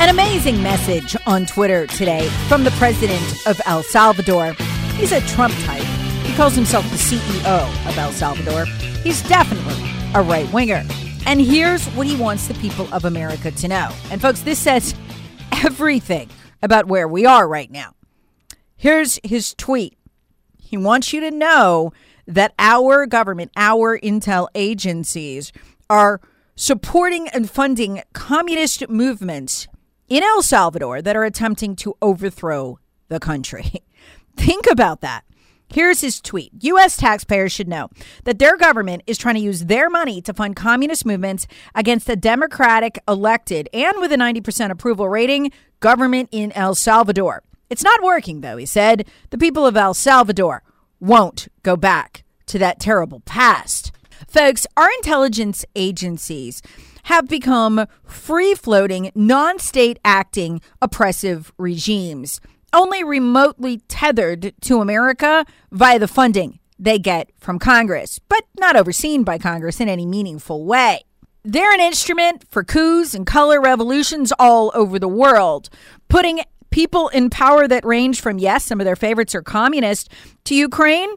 An amazing message on Twitter today from the president of El Salvador. He's a Trump type. He calls himself the CEO of El Salvador. He's definitely a right winger. And here's what he wants the people of America to know. And folks, this says everything about where we are right now. Here's his tweet. He wants you to know that our government, our intel agencies are supporting and funding communist movements in El Salvador that are attempting to overthrow the country. Think about that. Here's his tweet U.S. taxpayers should know that their government is trying to use their money to fund communist movements against the Democratic elected and with a 90% approval rating government in El Salvador. It's not working, though, he said. The people of El Salvador won't go back to that terrible past. Folks, our intelligence agencies have become free floating, non state acting oppressive regimes, only remotely tethered to America via the funding they get from Congress, but not overseen by Congress in any meaningful way. They're an instrument for coups and color revolutions all over the world, putting people in power that range from, yes, some of their favorites are communist, to Ukraine,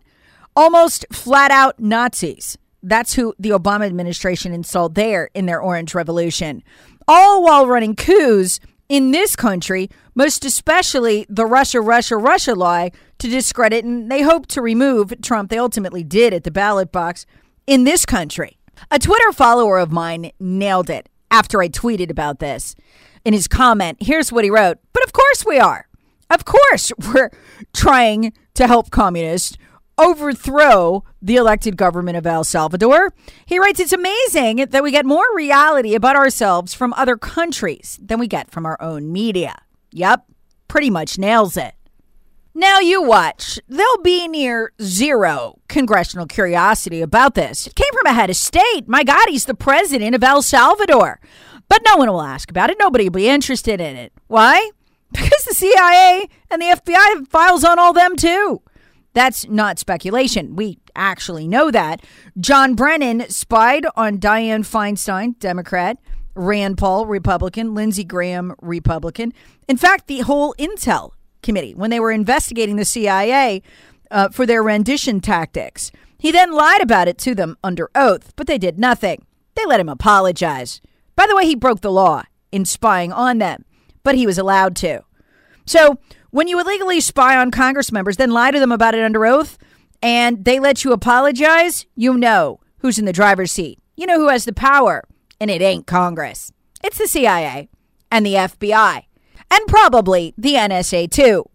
almost flat out Nazis. That's who the Obama administration installed there in their Orange Revolution. All while running coups in this country, most especially the Russia, Russia, Russia lie to discredit, and they hope to remove Trump. They ultimately did at the ballot box in this country. A Twitter follower of mine nailed it after I tweeted about this. In his comment, here's what he wrote But of course we are. Of course we're trying to help communists overthrow the elected government of El Salvador. He writes, It's amazing that we get more reality about ourselves from other countries than we get from our own media. Yep, pretty much nails it. Now you watch. There'll be near zero congressional curiosity about this. It came from a head of state. My God, he's the president of El Salvador. But no one will ask about it. Nobody will be interested in it. Why? Because the CIA and the FBI have files on all them too. That's not speculation. We actually know that. John Brennan spied on Dianne Feinstein, Democrat, Rand Paul, Republican, Lindsey Graham, Republican. In fact, the whole Intel Committee, when they were investigating the CIA uh, for their rendition tactics, he then lied about it to them under oath, but they did nothing. They let him apologize. By the way, he broke the law in spying on them, but he was allowed to. So, when you illegally spy on Congress members, then lie to them about it under oath, and they let you apologize, you know who's in the driver's seat. You know who has the power, and it ain't Congress. It's the CIA and the FBI, and probably the NSA too.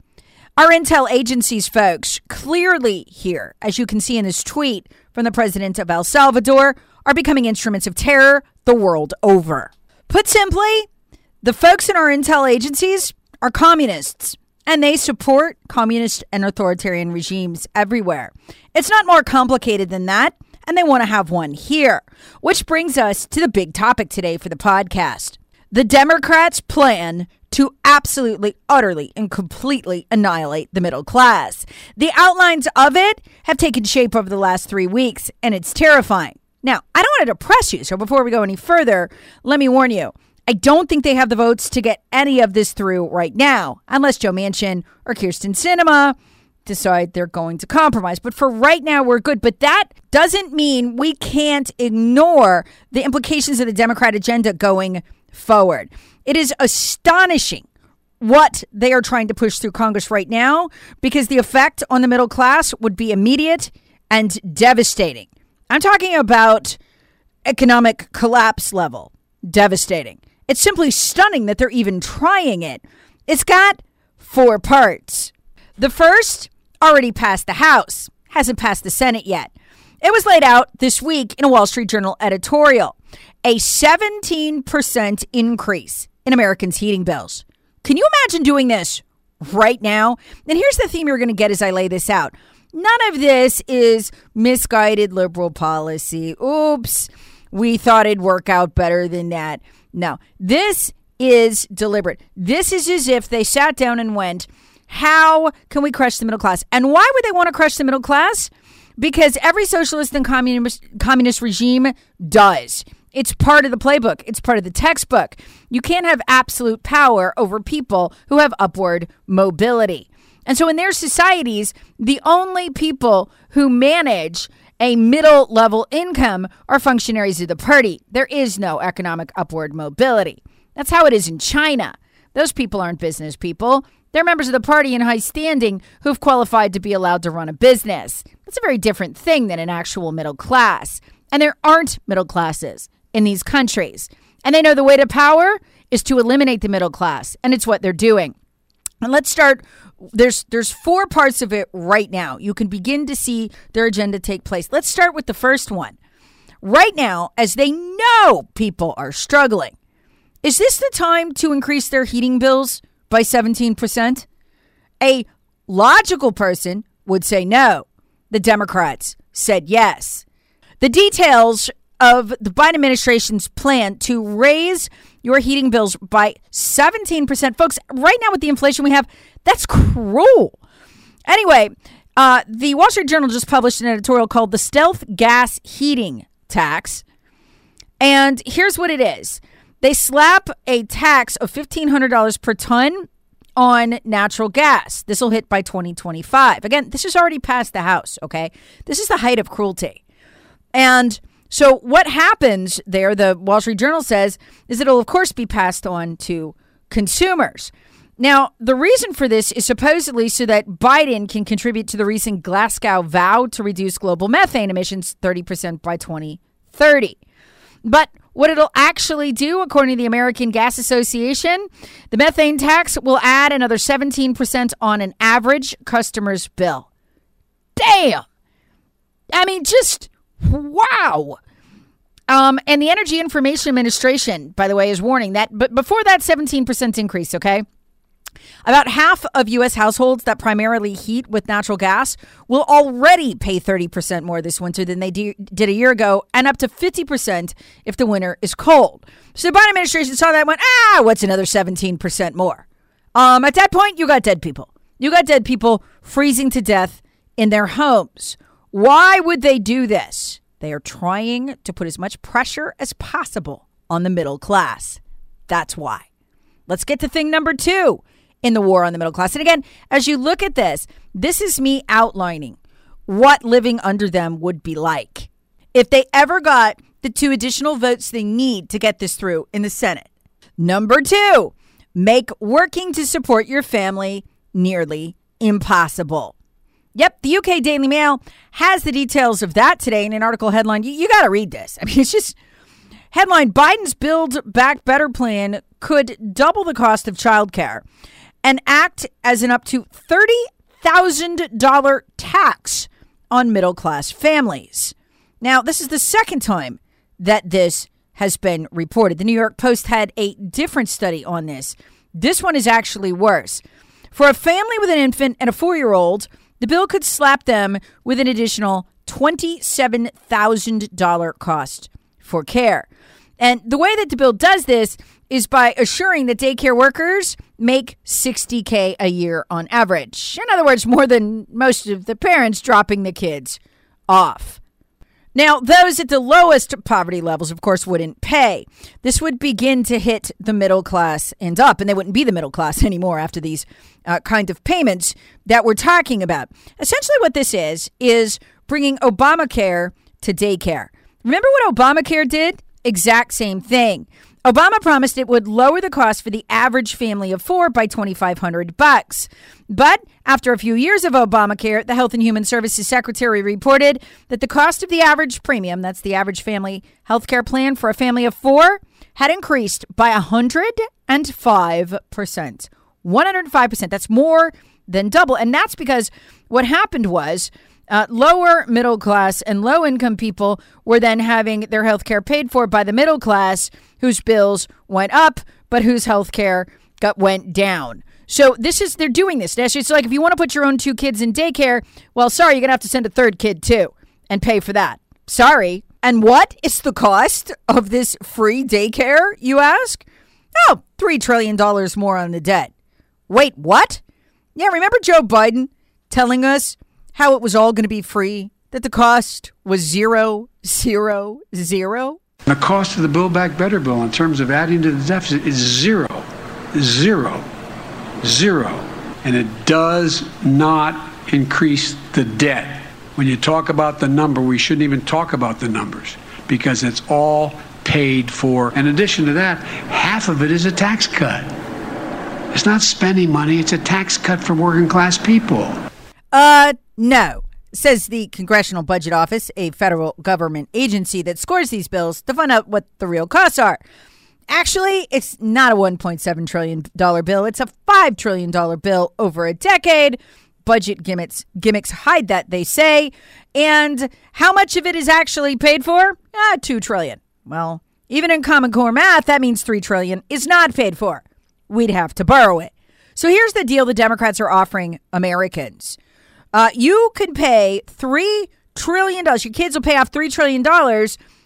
Our intel agencies folks clearly here, as you can see in this tweet from the president of El Salvador, are becoming instruments of terror the world over. Put simply, the folks in our intel agencies are communists and they support communist and authoritarian regimes everywhere. It's not more complicated than that, and they want to have one here. Which brings us to the big topic today for the podcast. The Democrats' plan to absolutely, utterly, and completely annihilate the middle class. The outlines of it have taken shape over the last three weeks, and it's terrifying. Now, I don't want to depress you, so before we go any further, let me warn you. I don't think they have the votes to get any of this through right now, unless Joe Manchin or Kyrsten Sinema decide they're going to compromise. But for right now, we're good. But that doesn't mean we can't ignore the implications of the Democrat agenda going forward. It is astonishing what they are trying to push through Congress right now because the effect on the middle class would be immediate and devastating. I'm talking about economic collapse level. Devastating. It's simply stunning that they're even trying it. It's got four parts. The first already passed the House, hasn't passed the Senate yet. It was laid out this week in a Wall Street Journal editorial a 17% increase in Americans' heating bills. Can you imagine doing this right now? And here's the theme you're going to get as I lay this out. None of this is misguided liberal policy. Oops, we thought it'd work out better than that. No, this is deliberate. This is as if they sat down and went, How can we crush the middle class? And why would they want to crush the middle class? Because every socialist and communist, communist regime does. It's part of the playbook, it's part of the textbook. You can't have absolute power over people who have upward mobility. And so, in their societies, the only people who manage a middle level income are functionaries of the party. There is no economic upward mobility. That's how it is in China. Those people aren't business people. They're members of the party in high standing who've qualified to be allowed to run a business. That's a very different thing than an actual middle class. And there aren't middle classes in these countries. And they know the way to power is to eliminate the middle class, and it's what they're doing. And let's start there's there's four parts of it right now. You can begin to see their agenda take place. Let's start with the first one. Right now, as they know people are struggling, is this the time to increase their heating bills by 17%? A logical person would say no. The Democrats said yes. The details of the Biden administration's plan to raise your heating bills by 17%. Folks, right now with the inflation we have, that's cruel. Anyway, uh, the Wall Street Journal just published an editorial called The Stealth Gas Heating Tax. And here's what it is they slap a tax of $1,500 per ton on natural gas. This will hit by 2025. Again, this is already past the House, okay? This is the height of cruelty. And so, what happens there, the Wall Street Journal says, is it'll, of course, be passed on to consumers. Now, the reason for this is supposedly so that Biden can contribute to the recent Glasgow vow to reduce global methane emissions 30% by 2030. But what it'll actually do, according to the American Gas Association, the methane tax will add another 17% on an average customer's bill. Damn! I mean, just Wow. Um, and the Energy Information Administration, by the way, is warning that, but before that 17% increase, okay, about half of U.S. households that primarily heat with natural gas will already pay 30% more this winter than they did a year ago, and up to 50% if the winter is cold. So the Biden administration saw that and went, ah, what's another 17% more? Um, at that point, you got dead people. You got dead people freezing to death in their homes. Why would they do this? They are trying to put as much pressure as possible on the middle class. That's why. Let's get to thing number two in the war on the middle class. And again, as you look at this, this is me outlining what living under them would be like if they ever got the two additional votes they need to get this through in the Senate. Number two, make working to support your family nearly impossible. Yep, the UK Daily Mail has the details of that today in an article headline. You, you got to read this. I mean, it's just headline Biden's Build Back Better plan could double the cost of childcare and act as an up to $30,000 tax on middle class families. Now, this is the second time that this has been reported. The New York Post had a different study on this. This one is actually worse. For a family with an infant and a four year old, the bill could slap them with an additional $27,000 cost for care. And the way that the bill does this is by assuring that daycare workers make 60K a year on average. In other words, more than most of the parents dropping the kids off. Now, those at the lowest poverty levels, of course, wouldn't pay. This would begin to hit the middle class and up, and they wouldn't be the middle class anymore after these uh, kind of payments that we're talking about. Essentially, what this is, is bringing Obamacare to daycare. Remember what Obamacare did? Exact same thing. Obama promised it would lower the cost for the average family of four by 2500 bucks. But after a few years of Obamacare, the Health and Human Services Secretary reported that the cost of the average premium, that's the average family health care plan for a family of four, had increased by 105%. 105%. That's more than double. And that's because what happened was uh, lower middle class and low income people were then having their health care paid for by the middle class whose bills went up, but whose health care got went down. So this is they're doing this. It's like if you want to put your own two kids in daycare, well, sorry, you're gonna have to send a third kid too and pay for that. Sorry. And what is the cost of this free daycare, you ask? Oh, $3 trillion more on the debt. Wait, what? Yeah, remember Joe Biden telling us how it was all going to be free, that the cost was zero, zero, zero. The cost of the Build Back Better bill in terms of adding to the deficit is zero, zero, zero. And it does not increase the debt. When you talk about the number, we shouldn't even talk about the numbers because it's all paid for. In addition to that, half of it is a tax cut. It's not spending money, it's a tax cut for working class people. Uh, no, says the Congressional Budget Office, a federal government agency that scores these bills to find out what the real costs are. Actually, it's not a $1.7 trillion bill, it's a $5 trillion bill over a decade. Budget gimmicks, gimmicks hide that, they say. And how much of it is actually paid for? Ah, 2 trillion. Well, even in Common Core math, that means 3 trillion is not paid for. We'd have to borrow it. So here's the deal the Democrats are offering Americans uh, you can pay $3 trillion. Your kids will pay off $3 trillion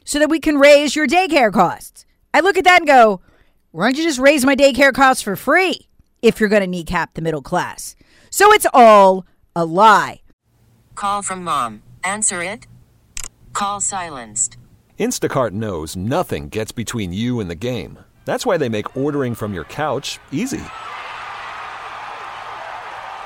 so that we can raise your daycare costs. I look at that and go, why don't you just raise my daycare costs for free if you're going to kneecap the middle class? So it's all a lie. Call from mom. Answer it. Call silenced. Instacart knows nothing gets between you and the game. That's why they make ordering from your couch easy.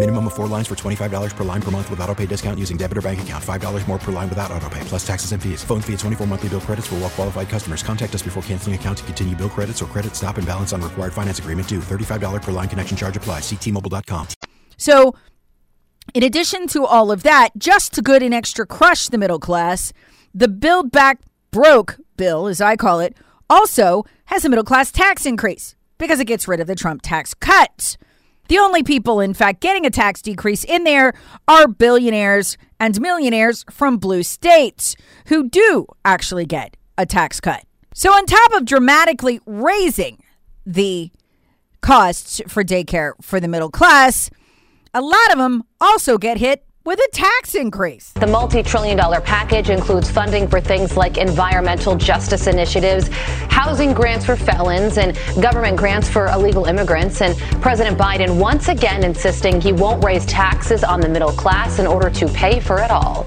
Minimum of four lines for $25 per line per month with auto pay discount using debit or bank account. $5 more per line without auto pay, plus taxes and fees. Phone fee at 24 monthly bill credits for all well qualified customers. Contact us before canceling account to continue bill credits or credit stop and balance on required finance agreement due. $35 per line connection charge applies. Ctmobile.com. So, in addition to all of that, just to good and extra crush the middle class, the Build Back Broke bill, as I call it, also has a middle class tax increase because it gets rid of the Trump tax cuts. The only people, in fact, getting a tax decrease in there are billionaires and millionaires from blue states who do actually get a tax cut. So, on top of dramatically raising the costs for daycare for the middle class, a lot of them also get hit with a tax increase. The multi trillion dollar package includes funding for things like environmental justice initiatives, housing grants for felons, and government grants for illegal immigrants. And President Biden once again insisting he won't raise taxes on the middle class in order to pay for it all.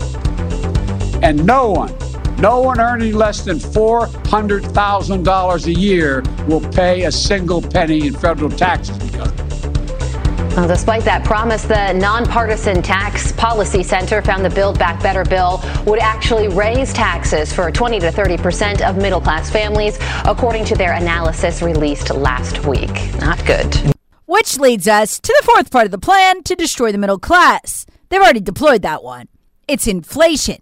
And no one, no one earning less than $400,000 a year will pay a single penny in federal taxes because of it. Well, despite that promise, the Nonpartisan Tax Policy Center found the Build Back Better bill would actually raise taxes for 20 to 30 percent of middle class families, according to their analysis released last week. Not good. Which leads us to the fourth part of the plan to destroy the middle class. They've already deployed that one. It's inflation.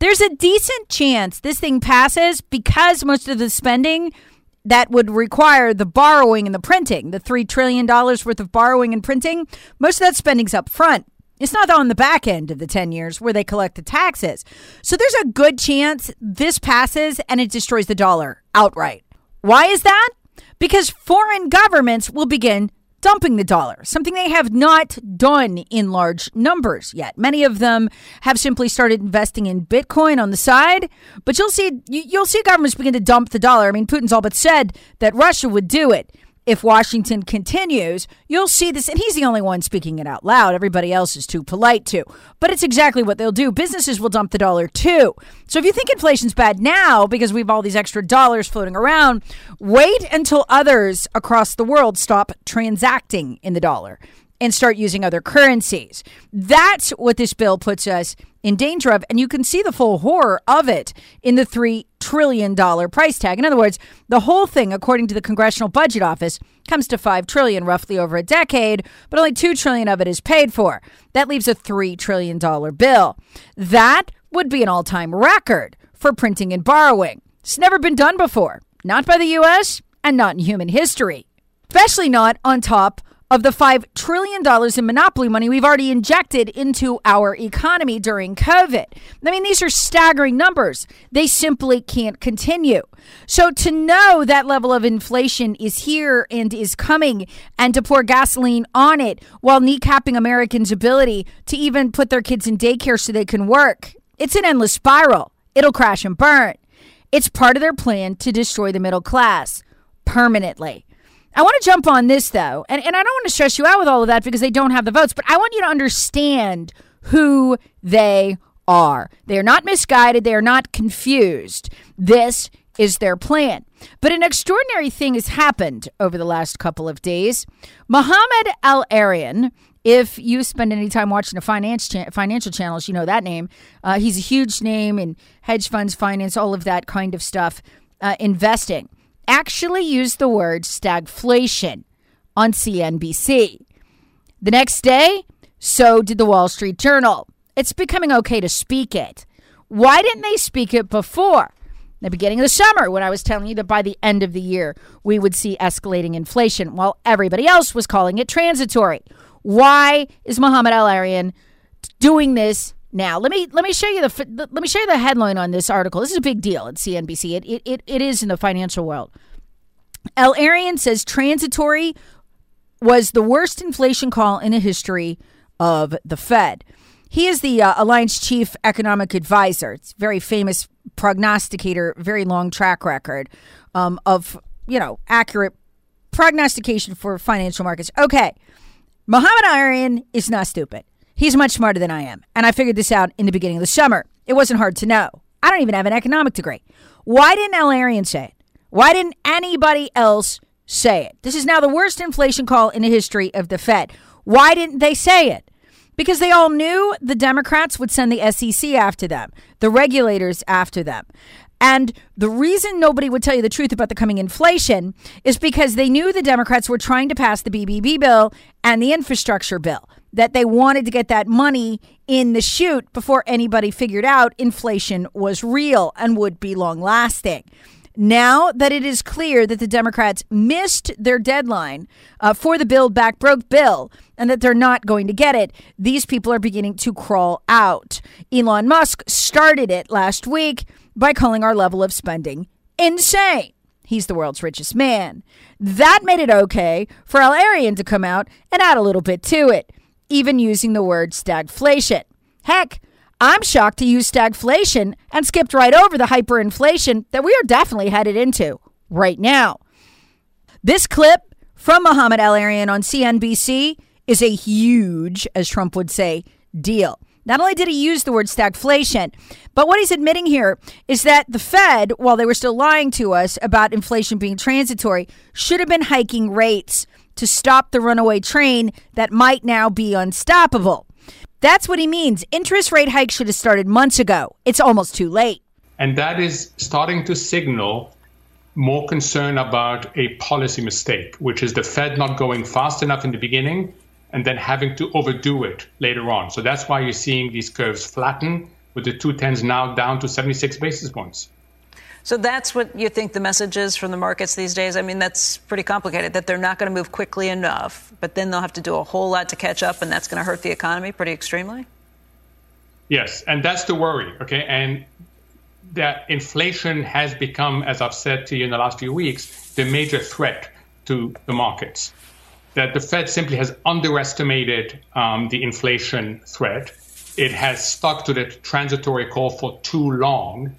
There's a decent chance this thing passes because most of the spending that would require the borrowing and the printing, the $3 trillion worth of borrowing and printing, most of that spending's up front. It's not on the back end of the 10 years where they collect the taxes. So there's a good chance this passes and it destroys the dollar outright. Why is that? Because foreign governments will begin dumping the dollar, something they have not done in large numbers yet. Many of them have simply started investing in Bitcoin on the side, but you'll see you'll see governments begin to dump the dollar. I mean, Putin's all but said that Russia would do it if Washington continues, you'll see this. And he's the only one speaking it out loud. Everybody else is too polite to. But it's exactly what they'll do. Businesses will dump the dollar too. So if you think inflation's bad now because we have all these extra dollars floating around, wait until others across the world stop transacting in the dollar and start using other currencies. That's what this bill puts us in danger of. And you can see the full horror of it in the $3 trillion price tag. In other words, the whole thing, according to the Congressional Budget Office, comes to 5 trillion roughly over a decade, but only 2 trillion of it is paid for. That leaves a $3 trillion bill. That would be an all time record for printing and borrowing. It's never been done before, not by the U.S. and not in human history, especially not on top of the $5 trillion in monopoly money we've already injected into our economy during COVID. I mean, these are staggering numbers. They simply can't continue. So, to know that level of inflation is here and is coming, and to pour gasoline on it while kneecapping Americans' ability to even put their kids in daycare so they can work, it's an endless spiral. It'll crash and burn. It's part of their plan to destroy the middle class permanently. I want to jump on this though, and, and I don't want to stress you out with all of that because they don't have the votes, but I want you to understand who they are. They are not misguided, they are not confused. This is their plan. But an extraordinary thing has happened over the last couple of days. Mohamed El-Erian, if you spend any time watching the finance cha- financial channels, you know that name. Uh, he's a huge name in hedge funds, finance, all of that kind of stuff, uh, investing actually used the word stagflation on CNBC. The next day, so did the Wall Street Journal. It's becoming okay to speak it. Why didn't they speak it before? The beginning of the summer, when I was telling you that by the end of the year we would see escalating inflation, while everybody else was calling it transitory. Why is Mohamed El-Erian doing this now. Let me let me show you the let me show you the headline on this article. This is a big deal at CNBC. It it, it, it is in the financial world. El-Erian says transitory was the worst inflation call in the history of the Fed. He is the uh, Allianz chief economic advisor. It's very famous prognosticator, very long track record um, of you know accurate prognostication for financial markets. Okay, Mohamed El-Erian is not stupid. He's much smarter than I am. And I figured this out in the beginning of the summer. It wasn't hard to know. I don't even have an economic degree. Why didn't El-Erian say it? Why didn't anybody else say it? This is now the worst inflation call in the history of the Fed. Why didn't they say it? Because they all knew the Democrats would send the SEC after them, the regulators after them. And the reason nobody would tell you the truth about the coming inflation is because they knew the Democrats were trying to pass the BBB bill and the infrastructure bill that they wanted to get that money in the chute before anybody figured out inflation was real and would be long lasting. Now that it is clear that the Democrats missed their deadline uh, for the Build Back Broke bill and that they're not going to get it, these people are beginning to crawl out. Elon Musk started it last week by calling our level of spending insane. He's the world's richest man. That made it okay for El-Erian to come out and add a little bit to it even using the word stagflation. Heck, I'm shocked to use stagflation and skipped right over the hyperinflation that we are definitely headed into right now. This clip from Mohamed El-Erian on CNBC is a huge, as Trump would say, deal. Not only did he use the word stagflation, but what he's admitting here is that the Fed, while they were still lying to us about inflation being transitory, should have been hiking rates to stop the runaway train that might now be unstoppable. That's what he means. Interest rate hikes should have started months ago. It's almost too late. And that is starting to signal more concern about a policy mistake, which is the Fed not going fast enough in the beginning and then having to overdo it later on. So that's why you're seeing these curves flatten with the two tens now down to 76 basis points. So that's what you think the message is from the markets these days? I mean, that's pretty complicated that they're not going to move quickly enough, but then they'll have to do a whole lot to catch up, and that's going to hurt the economy pretty extremely? Yes, and that's the worry, okay? And that inflation has become, as I've said to you in the last few weeks, the major threat to the markets. That the Fed simply has underestimated um, the inflation threat. It has stuck to that transitory call for too long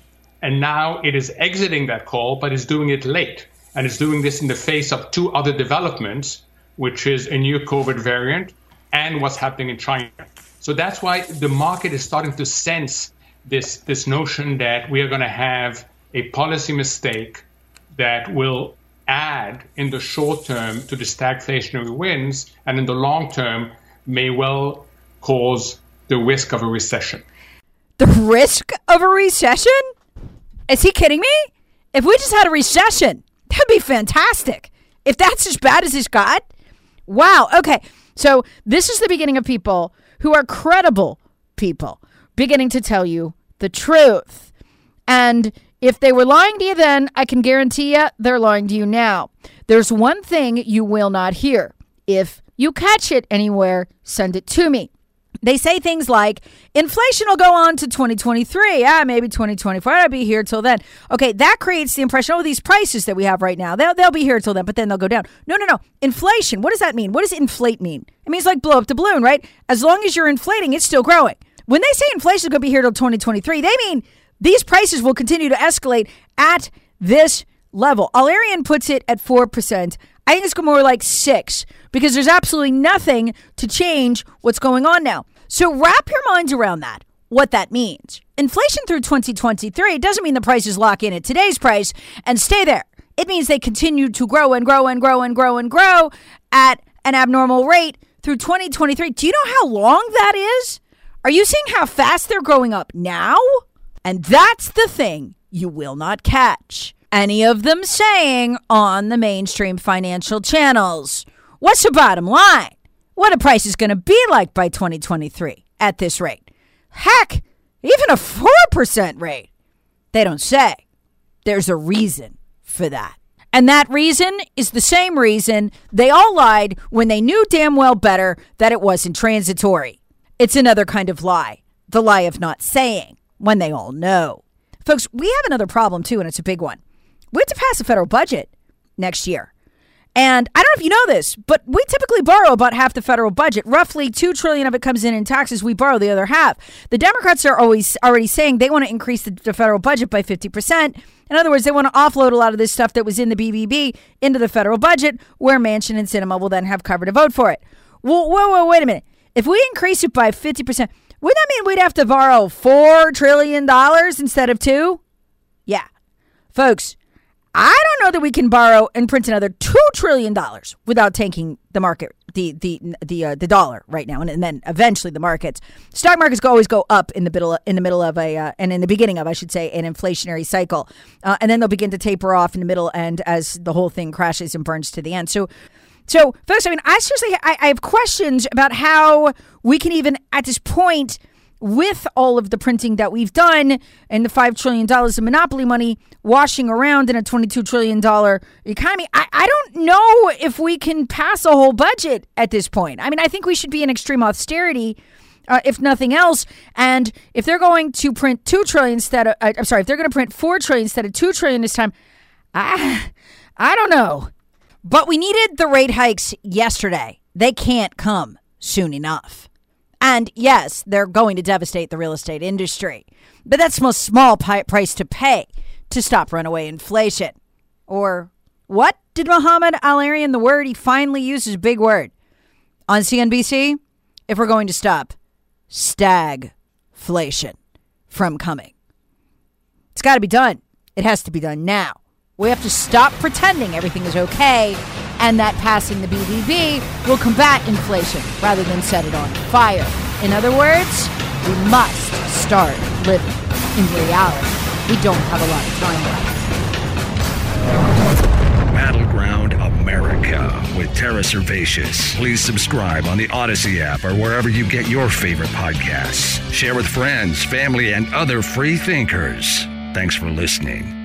and now it is exiting that call, but is doing it late. And it's doing this in the face of two other developments, which is a new COVID variant and what's happening in China. So that's why the market is starting to sense this, this notion that we are going to have a policy mistake that will add in the short term to the stagflationary winds and in the long term may well cause the risk of a recession. The risk of a recession? Is he kidding me? If we just had a recession, that'd be fantastic. If that's as bad as it's got, wow. Okay. So this is the beginning of people who are credible people beginning to tell you the truth. And if they were lying to you then, I can guarantee you they're lying to you now. There's one thing you will not hear. If you catch it anywhere, send it to me. They say things like inflation will go on to 2023. Ah, maybe 2024. I'll be here till then. Okay, that creates the impression, oh, these prices that we have right now, they'll, they'll be here till then, but then they'll go down. No, no, no. Inflation, what does that mean? What does inflate mean? It means like blow up the balloon, right? As long as you're inflating, it's still growing. When they say inflation is going to be here till 2023, they mean these prices will continue to escalate at this level. El-Erian puts it at 4%. I think it's more like 6 because there's absolutely nothing to change what's going on now. So wrap your minds around that, what that means. Inflation through 2023 doesn't mean the prices lock in at today's price and stay there. It means they continue to grow and grow and grow and grow and grow at an abnormal rate through 2023. Do you know how long that is? Are you seeing how fast they're growing up now? And that's the thing you will not catch any of them saying on the mainstream financial channels. What's the bottom line? what a price is going to be like by 2023 at this rate. Heck, even a 4% rate. They don't say. There's a reason for that. And that reason is the same reason they all lied when they knew damn well better that it wasn't transitory. It's another kind of lie, the lie of not saying when they all know. Folks, we have another problem too, and it's a big one. We have to pass a federal budget next year. And I don't know if you know this, but we typically borrow about half the federal budget. Roughly 2 trillion of it comes in in taxes. We borrow the other half. The Democrats are always already saying they want to increase the, the federal budget by 50%. In other words, they want to offload a lot of this stuff that was in the BBB into the federal budget, where Manchin and Sinema will then have cover to vote for it. Whoa, whoa, whoa, wait a minute. If we increase it by 50%, wouldn't that mean we'd have to borrow $4 trillion instead of 2? Yeah. Folks, I don't know that we can borrow and print another two trillion dollars without tanking the market, the the the uh, the dollar right now, and, and, then eventually the markets. Stock markets always go up in the middle in the middle of a uh, and in the beginning of I should say an inflationary cycle, uh, and then they'll begin to taper off in the middle and as the whole thing crashes and burns to the end. So. So, folks, I mean, I seriously, I, I have questions about how we can even, at this point, with all of the printing that we've done and the $5 trillion of monopoly money washing around in a $22 trillion economy, I, I don't know if we can pass a whole budget at this point. I mean, I think we should be in extreme austerity. Uh, if nothing else, and if they're going to print two trillion instead of, uh, I'm sorry, if they're going to print four trillion instead of two trillion this time, I, I don't know. But we needed the rate hikes yesterday. They can't come soon enough. And yes, they're going to devastate the real estate industry. But that's a small price to pay to stop runaway inflation. Or what did Mohamed El-Erian, the word he finally uses, big word, on CNBC? If we're going to stop stagflation from coming. It's got to be done. It has to be done now. We have to stop pretending everything is okay and that passing the BBB will combat inflation rather than set it on fire. In other words, we must start living in reality. We don't have a lot of time left. Battleground America with Tara Servatius. Please subscribe on the Odyssey app or wherever you get your favorite podcasts. Share with friends, family, and other free thinkers. Thanks for listening.